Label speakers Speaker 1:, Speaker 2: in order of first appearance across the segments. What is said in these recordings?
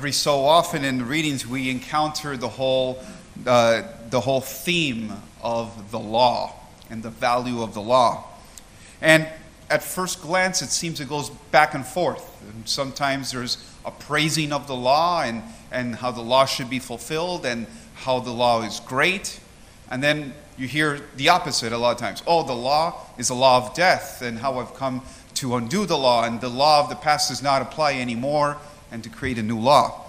Speaker 1: Every so often in the readings, we encounter the whole, uh, the whole theme of the law and the value of the law. And at first glance, it seems it goes back and forth. And sometimes there's a praising of the law and, and how the law should be fulfilled and how the law is great. And then you hear the opposite a lot of times. Oh, the law is a law of death, and how I've come to undo the law, and the law of the past does not apply anymore and to create a new law.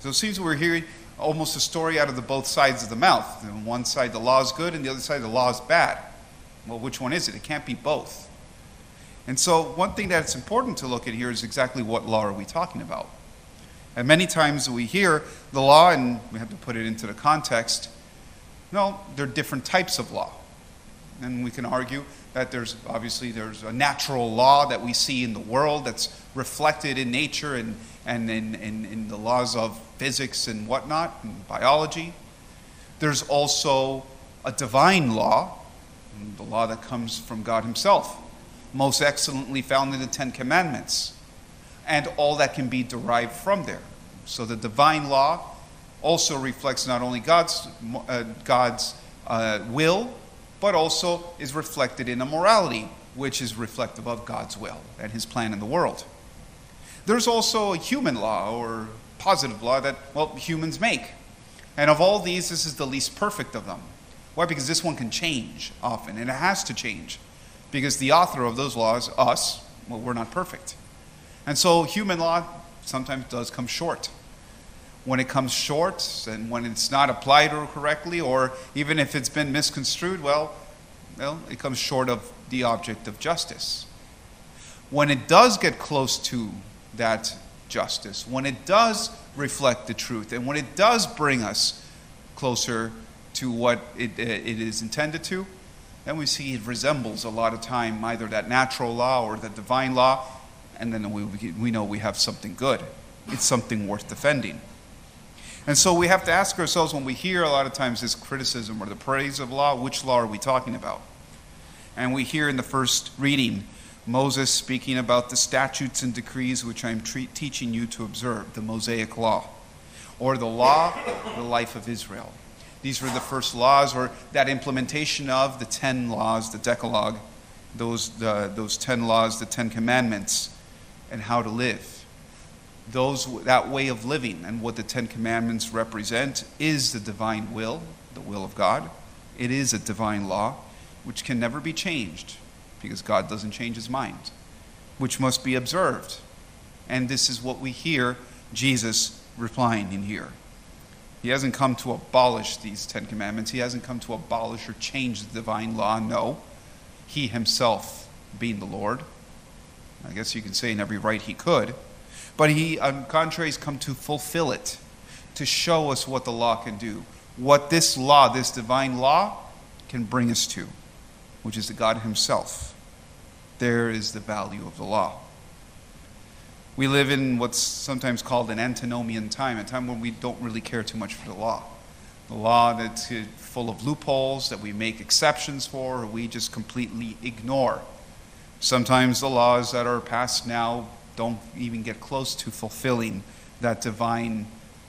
Speaker 1: So it seems we're hearing almost a story out of the both sides of the mouth. On one side, the law is good, and the other side, the law is bad. Well, which one is it? It can't be both. And so, one thing that's important to look at here is exactly what law are we talking about? And many times we hear the law, and we have to put it into the context. No, there are different types of law. And we can argue that there's obviously there's a natural law that we see in the world that's reflected in nature and, and in, in, in the laws of physics and whatnot, and biology. There's also a divine law, the law that comes from God Himself, most excellently found in the Ten Commandments, and all that can be derived from there. So the divine law also reflects not only God's, uh, God's uh, will, but also is reflected in a morality, which is reflective of God's will and His plan in the world. There's also a human law or positive law that, well, humans make. And of all these, this is the least perfect of them. Why? Because this one can change often, and it has to change. Because the author of those laws, us, well, we're not perfect. And so human law sometimes does come short. When it comes short, and when it's not applied correctly, or even if it's been misconstrued, well, well, it comes short of the object of justice. When it does get close to that justice, when it does reflect the truth, and when it does bring us closer to what it, uh, it is intended to, then we see it resembles a lot of time either that natural law or the divine law, and then we, we know we have something good. It's something worth defending. And so we have to ask ourselves when we hear a lot of times this criticism or the praise of law, which law are we talking about? And we hear in the first reading Moses speaking about the statutes and decrees which I'm tre- teaching you to observe, the Mosaic law, or the law, the life of Israel. These were the first laws, or that implementation of the ten laws, the Decalogue, those, the, those ten laws, the ten commandments, and how to live. Those, that way of living and what the Ten Commandments represent is the divine will, the will of God. It is a divine law which can never be changed because God doesn't change his mind, which must be observed. And this is what we hear Jesus replying in here. He hasn't come to abolish these Ten Commandments. He hasn't come to abolish or change the divine law. No. He himself, being the Lord, I guess you can say in every right he could, but he, on contrary, has come to fulfill it, to show us what the law can do, what this law, this divine law, can bring us to which is the God Himself. There is the value of the law. We live in what's sometimes called an antinomian time, a time when we don't really care too much for the law. The law that's full of loopholes that we make exceptions for, or we just completely ignore. Sometimes the laws that are passed now don't even get close to fulfilling that divine,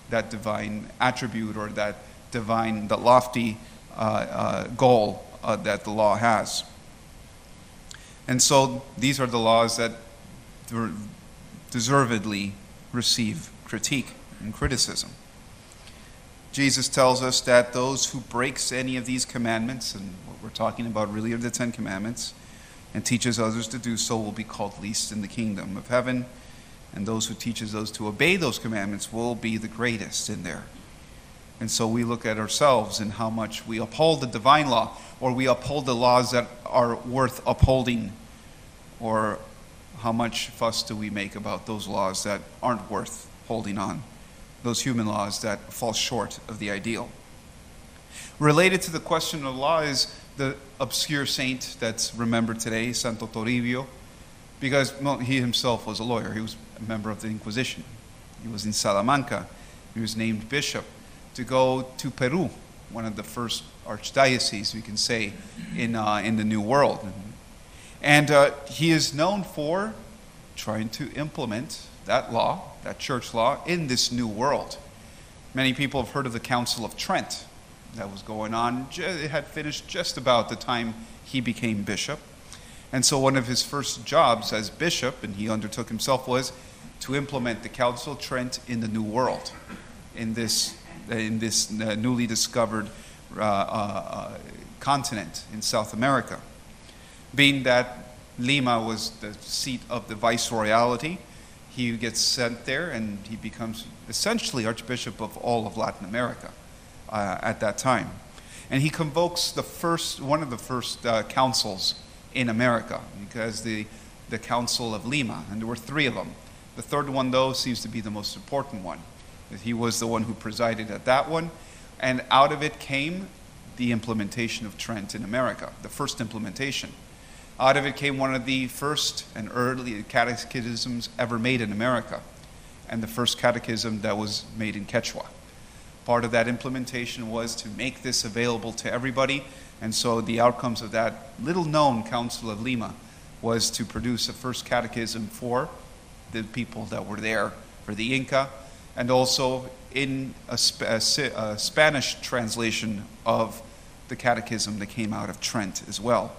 Speaker 1: that divine attribute or that divine, that lofty uh, uh, goal uh, that the law has. And so these are the laws that deservedly receive critique and criticism. Jesus tells us that those who breaks any of these commandments, and what we're talking about really are the Ten Commandments, and teaches others to do so will be called least in the kingdom of heaven, and those who teaches those to obey those commandments will be the greatest in there. And so we look at ourselves and how much we uphold the divine law, or we uphold the laws that are worth upholding, or how much fuss do we make about those laws that aren't worth holding on, those human laws that fall short of the ideal. Related to the question of law is the obscure saint that's remembered today, Santo Toribio, because well, he himself was a lawyer. He was a member of the Inquisition. He was in Salamanca. He was named bishop to go to Peru, one of the first archdioceses, we can say, in, uh, in the New World. And uh, he is known for trying to implement that law, that church law, in this new world. Many people have heard of the Council of Trent that was going on. It had finished just about the time he became bishop. And so one of his first jobs as bishop, and he undertook himself, was to implement the Council of Trent in the New World, in this, in this uh, newly discovered uh, uh, continent in South America. Being that Lima was the seat of the viceroyalty, he gets sent there and he becomes essentially Archbishop of all of Latin America uh, at that time. And he convokes the first, one of the first uh, councils in America, because the, the Council of Lima, and there were three of them. The third one, though, seems to be the most important one. He was the one who presided at that one, and out of it came the implementation of Trent in America, the first implementation. Out of it came one of the first and early catechisms ever made in America, and the first catechism that was made in Quechua. Part of that implementation was to make this available to everybody, and so the outcomes of that little known Council of Lima was to produce a first catechism for the people that were there, for the Inca, and also in a, Sp- a, a Spanish translation of the catechism that came out of Trent as well.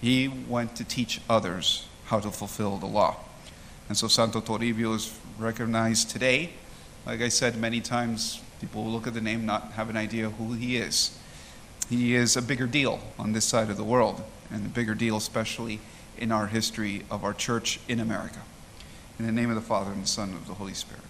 Speaker 1: He went to teach others how to fulfill the law. And so Santo Toribio is recognized today. Like I said many times, people will look at the name, not have an idea who he is. He is a bigger deal on this side of the world, and a bigger deal, especially in our history of our church in America. In the name of the Father, and the Son, and of the Holy Spirit.